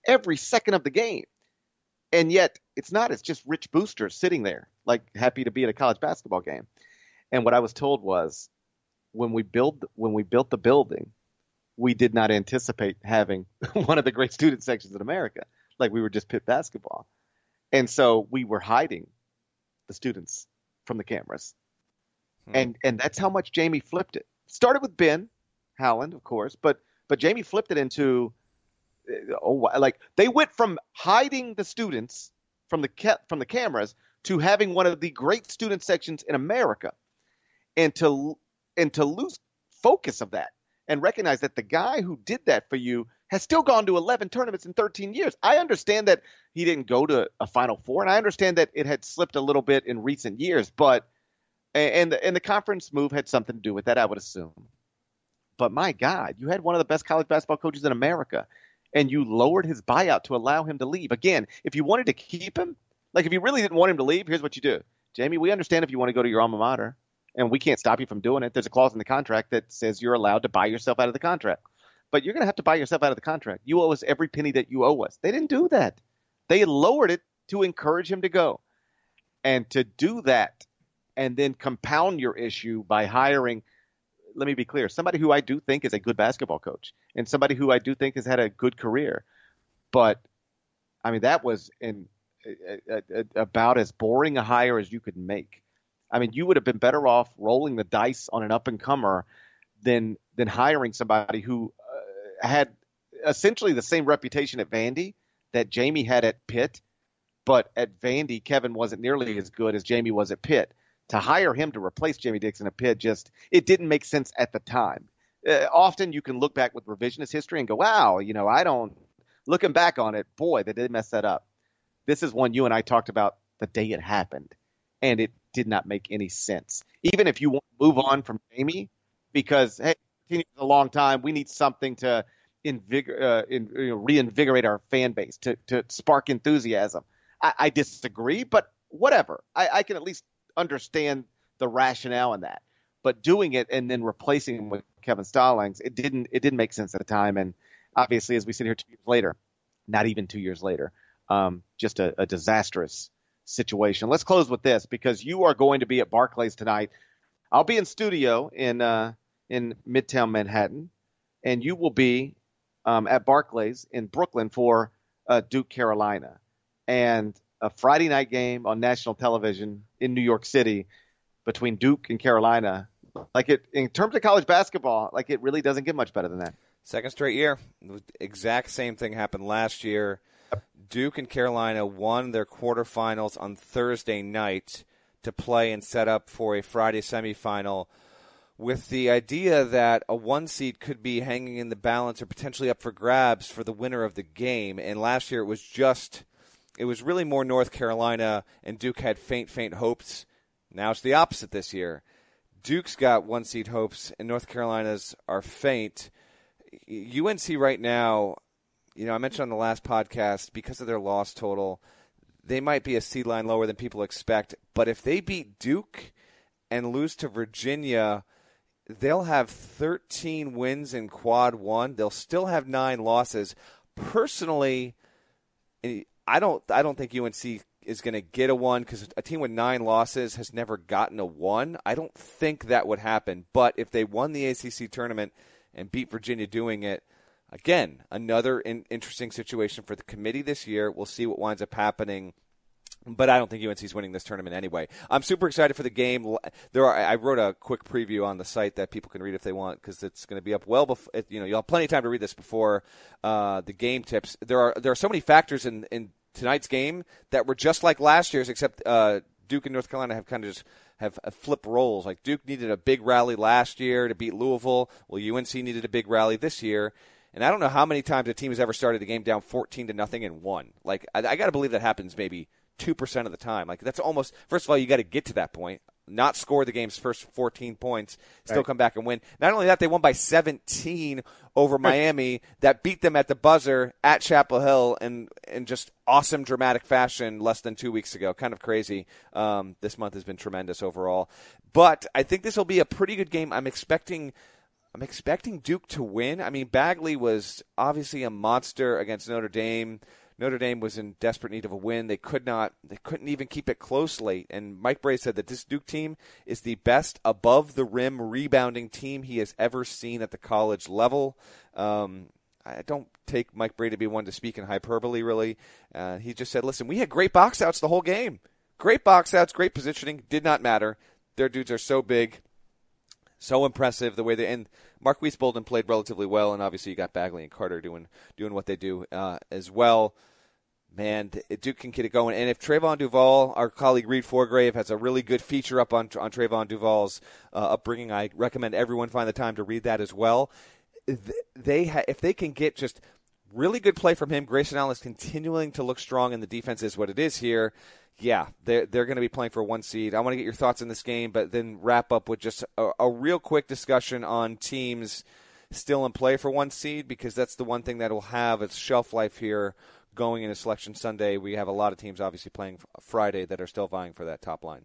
S1: every second of the game. And yet it's not. It's just rich boosters sitting there, like happy to be at a college basketball game. And what I was told was when we build when we built the building, we did not anticipate having one of the great student sections in America. Like we were just Pitt basketball. And so we were hiding the students from the cameras Hmm. And and that's how much Jamie flipped it. Started with Ben Howland, of course, but but Jamie flipped it into oh like they went from hiding the students from the ca- from the cameras to having one of the great student sections in America, and to and to lose focus of that and recognize that the guy who did that for you has still gone to 11 tournaments in 13 years. I understand that he didn't go to a Final Four, and I understand that it had slipped a little bit in recent years, but and and the conference move had something to do with that, I would assume. But my God, you had one of the best college basketball coaches in America, and you lowered his buyout to allow him to leave. Again, if you wanted to keep him, like if you really didn't want him to leave, here's what you do: Jamie, we understand if you want to go to your alma mater, and we can't stop you from doing it. There's a clause in the contract that says you're allowed to buy yourself out of the contract. But you're going to have to buy yourself out of the contract. You owe us every penny that you owe us. They didn't do that. They lowered it to encourage him to go. And to do that and then compound your issue by hiring, let me be clear, somebody who I do think is a good basketball coach and somebody who I do think has had a good career. But I mean, that was in a, a, a, about as boring a hire as you could make. I mean, you would have been better off rolling the dice on an up and comer than than hiring somebody who uh, had essentially the same reputation at Vandy that Jamie had at Pitt, but at Vandy Kevin wasn't nearly as good as Jamie was at Pitt. To hire him to replace Jamie Dixon Pitt just it didn't make sense at the time. Uh, often you can look back with revisionist history and go, "Wow, you know, I don't." Looking back on it, boy, they did mess that up. This is one you and I talked about the day it happened, and it did not make any sense. Even if you want to move on from Jamie, because hey, it's a long time, we need something to invigor- uh, in, you know, reinvigorate our fan base to to spark enthusiasm. I, I disagree, but whatever. I, I, can at least understand the rationale in that. But doing it and then replacing him with Kevin Stallings, it didn't it didn't make sense at the time. And obviously, as we sit here two years later, not even two years later, um, just a, a disastrous situation. Let's close with this because you are going to be at Barclays tonight. I'll be in studio in uh, in Midtown Manhattan, and you will be um, at Barclays in Brooklyn for uh, Duke Carolina, and a Friday night game on national television in New York City between Duke and Carolina. Like it in terms of college basketball, like it really doesn't get much better than that.
S2: Second straight year, exact same thing happened last year. Duke and Carolina won their quarterfinals on Thursday night to play and set up for a Friday semifinal with the idea that a one seed could be hanging in the balance or potentially up for grabs for the winner of the game. And last year it was just, it was really more North Carolina, and Duke had faint, faint hopes. Now it's the opposite this year. Duke's got one seed hopes, and North Carolina's are faint. UNC right now, you know, I mentioned on the last podcast because of their loss total, they might be a seed line lower than people expect. But if they beat Duke and lose to Virginia, they'll have 13 wins in quad one. They'll still have nine losses. Personally, eh, I don't. I don't think UNC is going to get a one because a team with nine losses has never gotten a one. I don't think that would happen. But if they won the ACC tournament and beat Virginia doing it, Again, another in- interesting situation for the committee this year. We'll see what winds up happening but I don't think UNC is winning this tournament anyway. I'm super excited for the game. There are I wrote a quick preview on the site that people can read if they want because it's going to be up well before you know you'll have plenty of time to read this before uh, the game tips. There are there are so many factors in in tonight's game that were just like last year's, except uh, Duke and North Carolina have kind of just have, flipped roles. Like Duke needed a big rally last year to beat Louisville. Well, UNC needed a big rally this year. And I don't know how many times a team has ever started the game down 14 to nothing and won. Like, I, I got to believe that happens maybe 2% of the time. Like, that's almost, first of all, you got to get to that point, not score the game's first 14 points, still right. come back and win. Not only that, they won by 17 over Miami that beat them at the buzzer at Chapel Hill in, in just awesome, dramatic fashion less than two weeks ago. Kind of crazy. Um, this month has been tremendous overall. But I think this will be a pretty good game. I'm expecting I'm expecting Duke to win. I mean, Bagley was obviously a monster against Notre Dame. Notre Dame was in desperate need of a win. They could not, they couldn't even keep it close late. And Mike Brey said that this Duke team is the best above the rim rebounding team he has ever seen at the college level. Um, I don't take Mike Brey to be one to speak in hyperbole, really. Uh, he just said, listen, we had great box outs the whole game. Great box outs, great positioning, did not matter. Their dudes are so big, so impressive the way they and Marques Bolden played relatively well, and obviously you got Bagley and Carter doing doing what they do uh, as well. Man, Duke can get it going. And if Trevon Duval, our colleague Reed Forgrave, has a really good feature up on on Trevon Duval's uh, upbringing, I recommend everyone find the time to read that as well. They ha- if they can get just really good play from him, Grayson Allen is continuing to look strong, and the defense is what it is here yeah, they're, they're going to be playing for one seed. I want to get your thoughts on this game, but then wrap up with just a, a, real quick discussion on teams still in play for one seed because that's the one thing that will have its shelf life here going into Selection Sunday. We have a lot of teams obviously playing Friday that are still vying for that top line.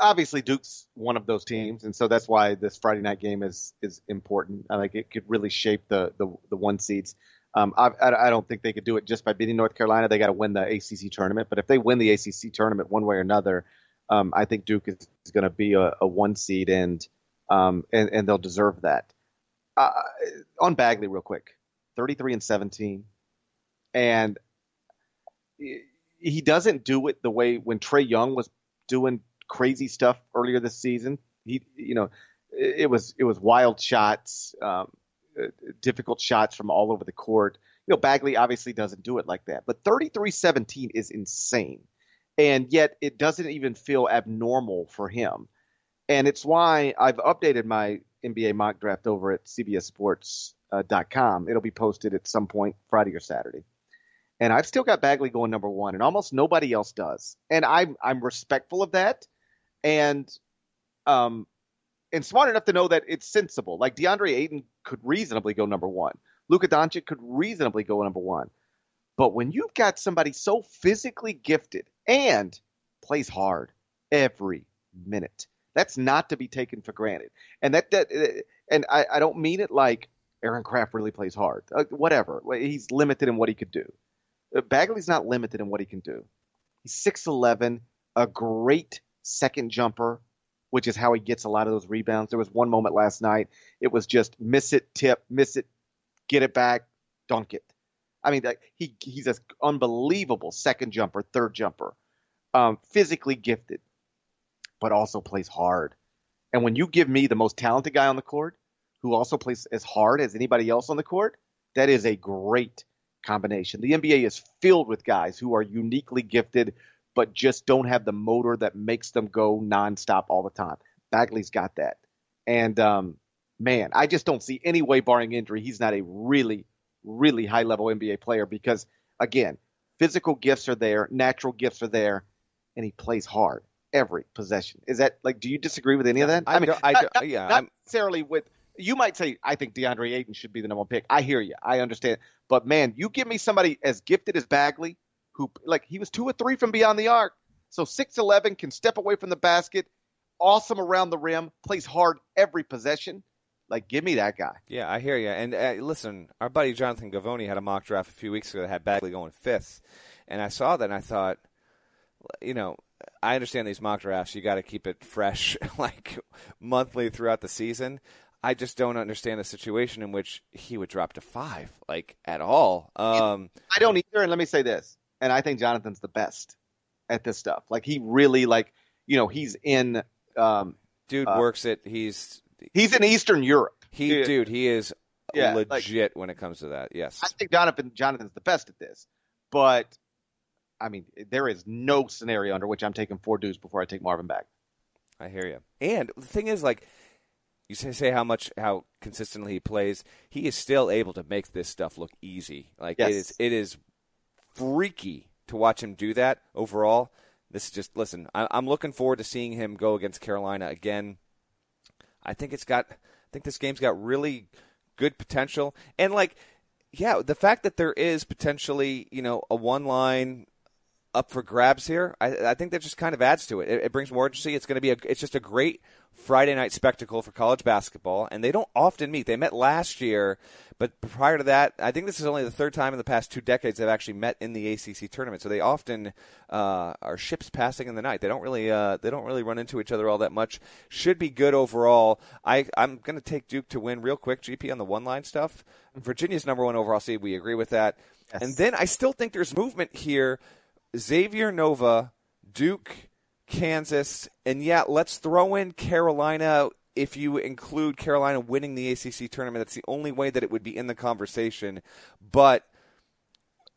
S1: obviously Duke's one of those teams, and so that's why this Friday night game is is important. I think it could really shape the the, the one seeds. Um, I, I don't think they could do it just by beating North Carolina. They got to win the ACC tournament. But if they win the ACC tournament one way or another, um, I think Duke is, is going to be a, a, one seed, and, um, and and they'll deserve that. Uh, on Bagley, real quick, 33 and 17, and he doesn't do it the way when Trae Young was doing crazy stuff earlier this season. He, you know, it, was it was wild shots, um, difficult shots from all over the court. You know, Bagley obviously doesn't do it like that, but 33-17 is insane, and yet it doesn't even feel abnormal for him. And it's why I've updated my NBA mock draft over at CBSSports.com. Uh, It'll be posted at some point Friday or Saturday and I've still got Bagley going number one, and almost nobody else does. And I'm I'm respectful of that, and um, and smart enough to know that it's sensible. Like DeAndre Ayton could reasonably go number one. Luka Doncic could reasonably go number one. But when you've got somebody so physically gifted and plays hard every minute, that's not to be taken for granted. And that that and I, I don't mean it like Aaron Craft really plays hard. Uh, whatever. He's limited in what he could do. Uh, Bagley's not limited in what he can do. He's 6'11, a great second jumper, which is how he gets a lot of those rebounds. There was one moment last night, it was just miss it, tip, miss it, get it back, dunk it. I mean, he he's an unbelievable second jumper, third jumper, um, physically gifted, but also plays hard. And when you give me the most talented guy on the court, who also plays as hard as anybody else on the court, that is a great combination. The NBA is filled with guys who are uniquely gifted, but just don't have the motor that makes them go nonstop all the time. Bagley's got that. And um, man, I just don't see any way, barring injury, he's not a really, really high level NBA player because, again, physical gifts are there, natural gifts are there, and he plays hard every possession. Is that like? Do you disagree with any of that?
S2: I, I mean, I, not, not, yeah,
S1: not necessarily with you might say, I think DeAndre Ayton should be the number one pick. I hear you. I understand. But man, you give me somebody as gifted as Bagley, who like he was two or three from beyond the arc. So six eleven can step away from the basket, awesome around the rim, plays hard every possession. Like, give me that guy.
S2: Yeah, I hear you. And uh, listen, our buddy Jonathan Givony had a mock draft a few weeks ago that had Bagley going fifth, and I saw that and I thought, you know, I understand these mock drafts. You got to keep it fresh, like monthly throughout the season. I just don't understand a situation in which he would drop to five, like at all. Um,
S1: I don't either. And let me say this, and I think Jonathan's the best at this stuff. Like he really, like you know, he's in. Um,
S2: dude uh, works it. He's
S1: he's in Eastern Europe.
S2: He, dude, dude he is yeah, legit like, when it comes to that. Yes,
S1: I think Jonathan Jonathan's the best at this, but I mean, there is no scenario under which I'm taking four dudes before I take Marvin Bagley.
S2: I hear you. And the thing is, like you say, say how much how consistently he plays. He is still able to make this stuff look easy. Like yes. it is it is freaky to watch him do that. Overall, this is just listen. I, I'm looking forward to seeing him go against Carolina again. I think it's got. I think this game's got really good potential, and like, yeah, the fact that there is potentially, you know, a one line up for grabs here. I, I, think that just kind of adds to it. It, it brings more urgency. It's going to be a. It's just a great Friday night spectacle for college basketball, and they don't often meet. They met last year, but prior to that, I think this is only the third time in the past two decades they've actually met in the ACC tournament. So they often uh, are ships passing in the night. They don't really uh, they don't really run into each other all that much. Should be good overall. I I'm going to take Duke to win real quick. GP on the one line stuff. Virginia's number one overall seed. We agree with that. Yes. And then I still think there's movement here. Xavier Nova, Duke Kansas, and yeah, let's throw in Carolina if you include Carolina winning the ACC tournament. That's the only way that it would be in the conversation. But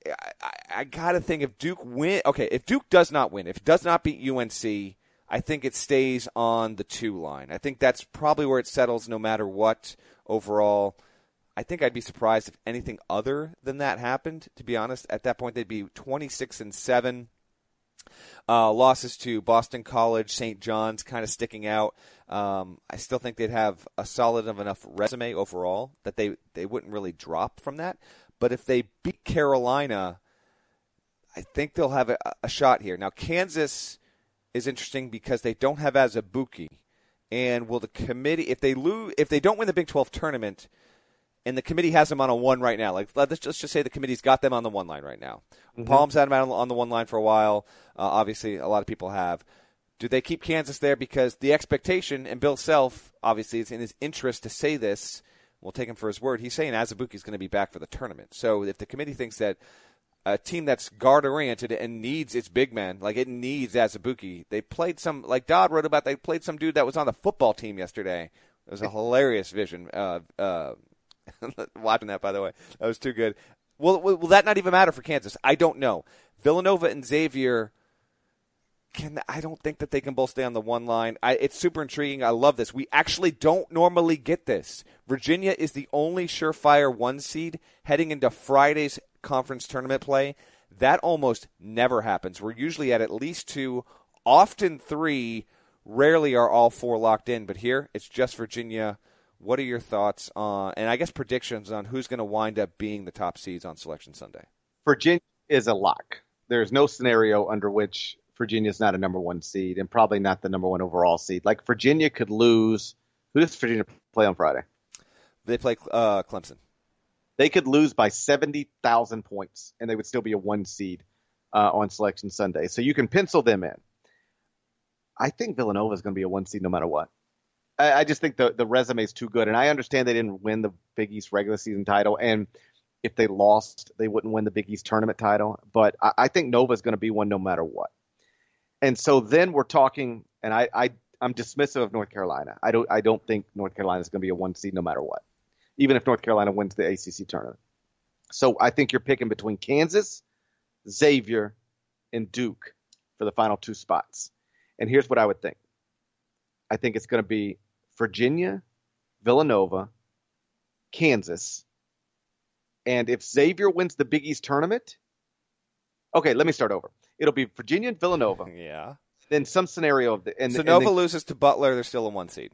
S2: I, I, I got to think if Duke win, okay, if Duke does not win, if it does not beat UNC, I think it stays on the two line. I think that's probably where it settles, no matter what. Overall, I think I'd be surprised if anything other than that happened. To be honest, at that point they'd be twenty six and seven. Uh, losses to Boston College, St. John's, kind of sticking out. Um, I still think they'd have a solid enough resume overall that they they wouldn't really drop from that. But if they beat Carolina, I think they'll have a, a shot here. Now Kansas is interesting because they don't have Azubuike. And will the committee, if they lose, if they don't win the Big 12 tournament, and the committee has them on a one right now, like let's just, just say the committee's got them on the one line right now. Mm-hmm. Palm's had them on, on the one line for a while. Uh, obviously, a lot of people have. Do they keep Kansas there because the expectation, and Bill Self, obviously, it's in his interest to say this. We'll take him for his word. He's saying Azubuike is going to be back for the tournament. So if the committee thinks that a team that's guard oriented and needs its big man. Like it needs Azubuike. They played some, like Dodd wrote about, they played some dude that was on the football team yesterday. It was a hilarious vision. Uh, uh, watching that, by the way, that was too good. Will, will, will that not even matter for Kansas? I don't know. Villanova and Xavier can I don't think that they can both stay on the one line. I, it's super intriguing. I love this. We actually don't normally get this. Virginia is the only surefire one seed heading into Friday's conference tournament play. That almost never happens. We're usually at at least two, often three. Rarely are all four locked in, but here it's just Virginia. What are your thoughts on, and I guess predictions on who's going to wind up being the top seeds on Selection Sunday?
S1: Virginia is a lock. There's no scenario under which Virginia is not a number one seed and probably not the number one overall seed. Like Virginia could lose. Who does Virginia play on Friday?
S2: They play uh, Clemson
S1: they could lose by 70,000 points and they would still be a one seed uh, on selection Sunday. So you can pencil them in. I think Villanova is going to be a one seed no matter what. I, I just think the, the resume is too good. And I understand they didn't win the Big East regular season title. And if they lost, they wouldn't win the Big East tournament title. But I, I think Nova is going to be one no matter what. And so then we're talking, and I, I I'm dismissive of North Carolina. I don't I don't think North Carolina is going to be a one seed no matter what even if North Carolina wins the ACC tournament. So I think you're picking between Kansas, Xavier, and Duke for the final two spots. And here's what I would think I think it's going to be Virginia, Villanova, Kansas. And if Xavier wins the Big East tournament, okay, let me start over. It'll be Virginia and Villanova.
S2: Yeah.
S1: Then some scenario of the. And,
S2: so Nova loses to Butler. They're still a one seed.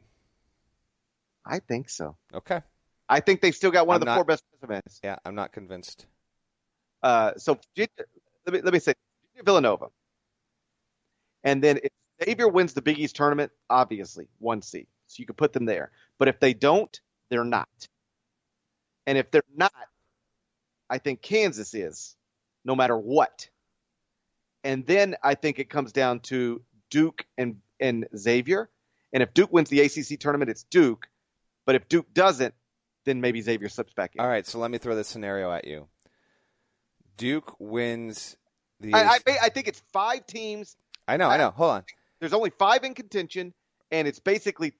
S1: I think so.
S2: Okay.
S1: I think they've still got one
S2: I'm
S1: of the
S2: not,
S1: four best resumes.
S2: Yeah, I'm not convinced.
S1: Uh, so let me let me say Virginia, Villanova, and then if Xavier wins the Big East tournament, obviously one seed, so you could put them there. But if they don't, they're not. And if they're not, I think Kansas is, no matter what. And then I think it comes down to Duke and and Xavier. And if Duke wins the ACC tournament, it's Duke. But if Duke doesn't, then maybe Xavier slips back in.
S2: All right, so let me throw this scenario at you. Duke wins the.
S1: I, I, I think it's five teams.
S2: I know, I know. Hold on.
S1: There's only five in contention, and it's basically.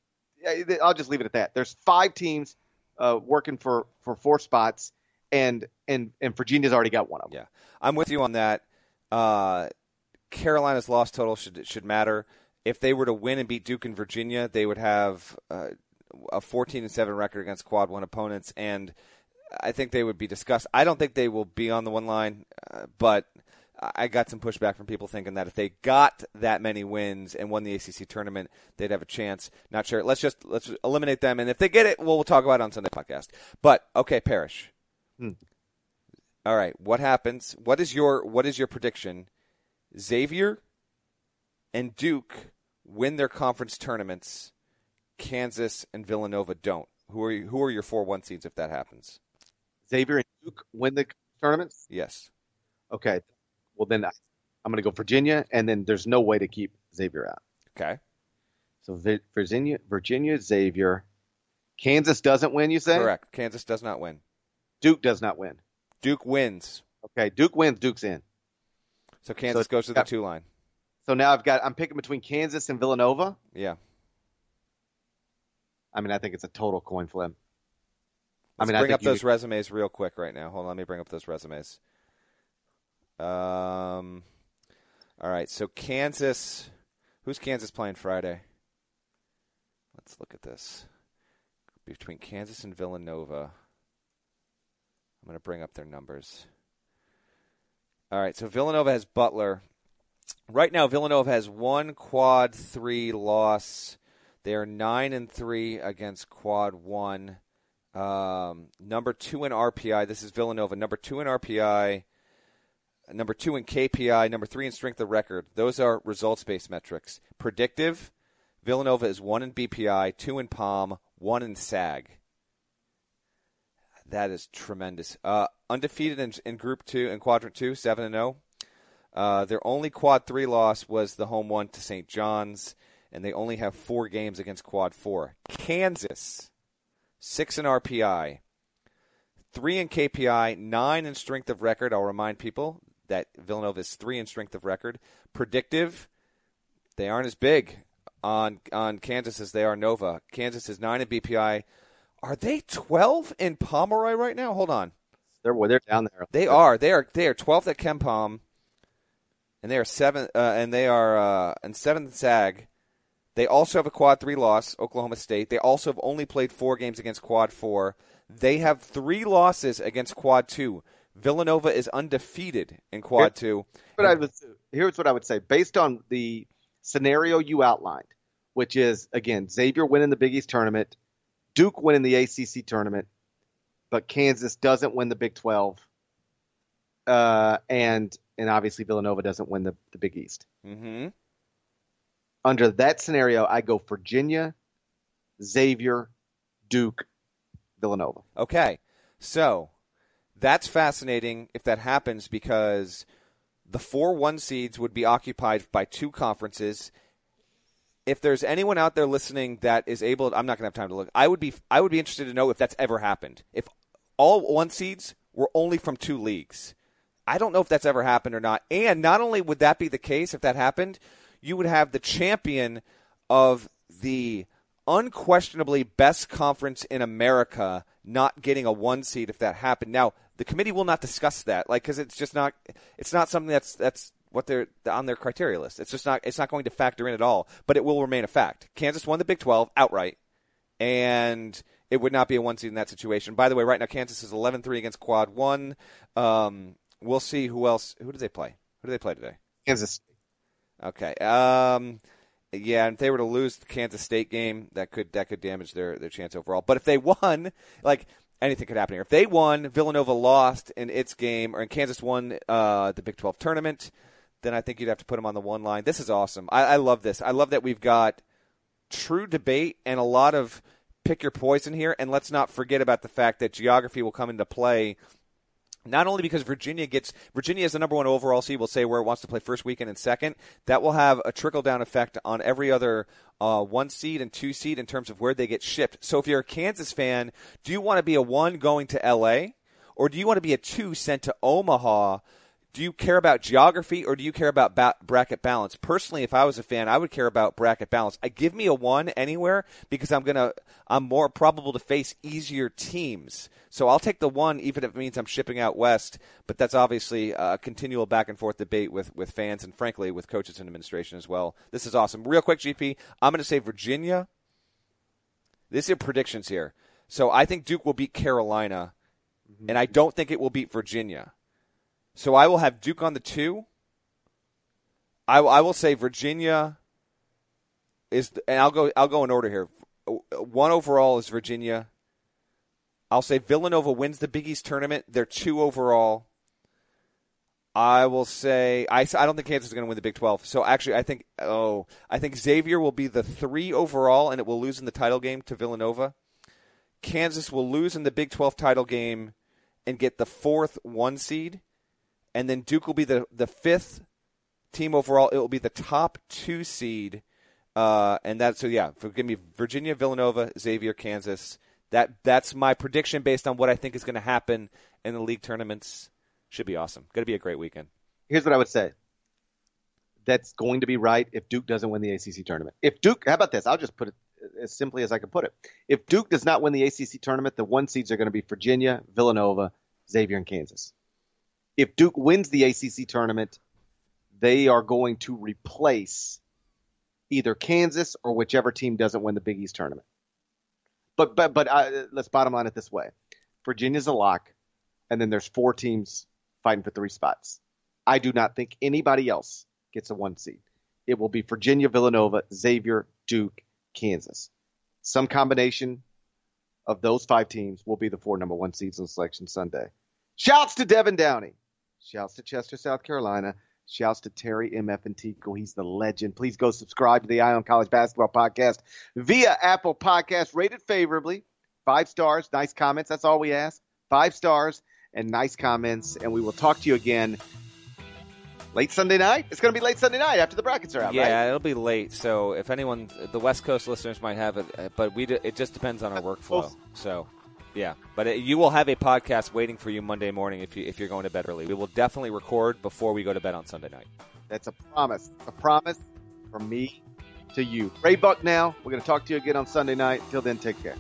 S1: I'll just leave it at that. There's five teams uh, working for, for four spots, and and and Virginia's already got one of them.
S2: Yeah, I'm with you on that. Uh, Carolina's loss total should should matter. If they were to win and beat Duke and Virginia, they would have uh, a 14 and 7 record against quad one opponents, and I think they would be discussed. I don't think they will be on the one line, uh, but I got some pushback from people thinking that if they got that many wins and won the ACC tournament, they'd have a chance. Not sure. Let's just let's eliminate them, and if they get it, we'll, we'll talk about it on Sunday podcast. But okay, Parrish. Hmm. All right, what happens? What is your what is your prediction? Xavier and Duke win their conference tournaments Kansas and Villanova don't. Who are you, who are your four one seeds if that happens?
S1: Xavier and Duke win the tournaments.
S2: Yes.
S1: Okay. Well, then I'm going to go Virginia, and then there's no way to keep Xavier out.
S2: Okay.
S1: So Virginia, Virginia, Xavier, Kansas doesn't win. You say
S2: correct. Kansas does not win.
S1: Duke does not win.
S2: Duke wins.
S1: Okay, Duke wins. Duke's in.
S2: So Kansas so goes to the two line.
S1: So now I've got I'm picking between Kansas and Villanova.
S2: Yeah.
S1: I mean, I think it's a total coin flip.
S2: Let's I mean, bring up those resumes real quick right now. Hold on, let me bring up those resumes. Um, all right, so Kansas. Who's Kansas playing Friday? Let's look at this. Between Kansas and Villanova. I'm going to bring up their numbers. All right, so Villanova has Butler. Right now, Villanova has one quad three loss they are nine and three against Quad One. Um, number two in RPI. This is Villanova. Number two in RPI. Number two in KPI, number three in strength of record. Those are results based metrics. Predictive, Villanova is one in BPI, two in POM, one in SAG. That is tremendous. Uh, undefeated in, in Group Two in Quadrant Two, seven and zero. Uh, their only Quad Three loss was the home one to St. John's, and they only have four games against Quad Four. Kansas, six in RPI, three in KPI, nine in strength of record. I'll remind people that Villanova is three in strength of record. Predictive, they aren't as big on on Kansas as they are Nova. Kansas is nine in BPI. Are they twelve in Pomeroy right now? Hold on.
S1: They're they're down there.
S2: They are. They are. They are twelfth at KenPom, and they are seven. Uh, and they are uh, and seventh SAG. They also have a quad three loss, Oklahoma State. They also have only played four games against quad four. They have three losses against quad two. Villanova is undefeated in quad two.
S1: But I would, here's what I would say based on the scenario you outlined, which is again Xavier winning the Big East tournament, Duke winning the ACC tournament, but Kansas doesn't win the Big 12, uh, and and obviously Villanova doesn't win the, the Big East.
S2: Mm-hmm.
S1: Under that scenario, I go Virginia, Xavier, Duke, Villanova.
S2: Okay, so that's fascinating if that happens because the four one seeds would be occupied by two conferences. If there's anyone out there listening that is able, I'm not going to have time to look. I would be, I would be interested to know if that's ever happened. If all one seeds were only from two leagues, I don't know if that's ever happened or not. And not only would that be the case if that happened, you would have the champion of the unquestionably best conference in America not getting a one seed if that happened. Now, the committee will not discuss that, like, because it's just not, it's not something that's that's what they're on their criteria list. It's just not, it's not going to factor in at all. But it will remain a fact. Kansas won the Big Twelve outright, and it would not be a one seed in that situation. By the way, right now Kansas is 11-3 against Quad One. Um, we'll see who else. Who do they play? Who do they play today?
S1: Kansas. State.
S2: Okay. Um, yeah, and if they were to lose the Kansas State game, that could that could damage their their chance overall. But if they won, like anything could happen here. If they won, Villanova lost in its game, or in Kansas won uh, the Big 12 tournament, then I think you'd have to put them on the one line. This is awesome. I, I love this. I love that we've got true debate and a lot of pick your poison here. And let's not forget about the fact that geography will come into play not only because Virginia gets Virginia is the number one overall seed, we'll say where it wants to play first weekend and second. That will have a trickle down effect on every other uh, one seed and two seed in terms of where they get shipped. So if you're a Kansas fan, do you want to be a one going to L.A. or do you want to be a two sent to Omaha? Do you care about geography or do you care about ba- bracket balance? Personally, if I was a fan, I would care about bracket balance. I give me a one anywhere because I'm gonna I'm more probable to face easier teams. So I'll take the one even if it means I'm shipping out west. But that's obviously a continual back and forth debate with with fans and frankly with coaches and administration as well. This is awesome. Real quick, GP, I'm gonna say Virginia. This is predictions here. So I think Duke will beat Carolina, and I don't think it will beat Virginia. So I will have Duke on the two. I, I will say Virginia is, and I'll go. I'll go in order here. One overall is Virginia. I'll say Villanova wins the Big East tournament. They're two overall. I will say I, I don't think Kansas is going to win the Big 12. So actually, I think oh I think Xavier will be the three overall, and it will lose in the title game to Villanova. Kansas will lose in the Big 12 title game and get the fourth one seed and then Duke will be the the fifth team overall. It will be the top two seed, uh, and that so yeah. Give me Virginia, Villanova, Xavier, Kansas. That that's my prediction based on what I think is going to happen in the league tournaments. Should be awesome. Going to be a great weekend.
S1: Here's what I would say. That's going to be right if Duke doesn't win the ACC tournament. If Duke, how about this? I'll just put it as simply as I can put it. If Duke does not win the ACC tournament, the one seeds are going to be Virginia, Villanova, Xavier, and Kansas if Duke wins the ACC tournament, they are going to replace either Kansas or whichever team doesn't win the Big East tournament. But but but uh, let's bottom line it this way: Virginia's a lock, and then there's four teams fighting for three spots. I do not think anybody else gets a one seed. It will be Virginia, Villanova, Xavier, Duke, Kansas. Some combination of those five teams will be the four number one seeds on Selection Sunday. Shouts to Devin Downey. Shouts to Chester, South Carolina. Shouts to Terry MF and Tico. He's the legend. Please go subscribe to the Eye on College Basketball Podcast via Apple Podcast. Rated favorably. Five stars. Nice comments. That's all we ask. Five stars and nice comments. And we will talk to you again late Sunday night. It's going to be late Sunday night after the brackets are out.
S2: Yeah,
S1: right?
S2: it'll be late. So if anyone, the West Coast listeners might have it, but we it just depends on our workflow. So. Yeah, but it, you will have a podcast waiting for you Monday morning if you if you're going to bed early. We will definitely record before we go to bed on Sunday night.
S1: That's a promise. A promise from me to you. Ray Buck now. We're going to talk to you again on Sunday night. Till then, take care.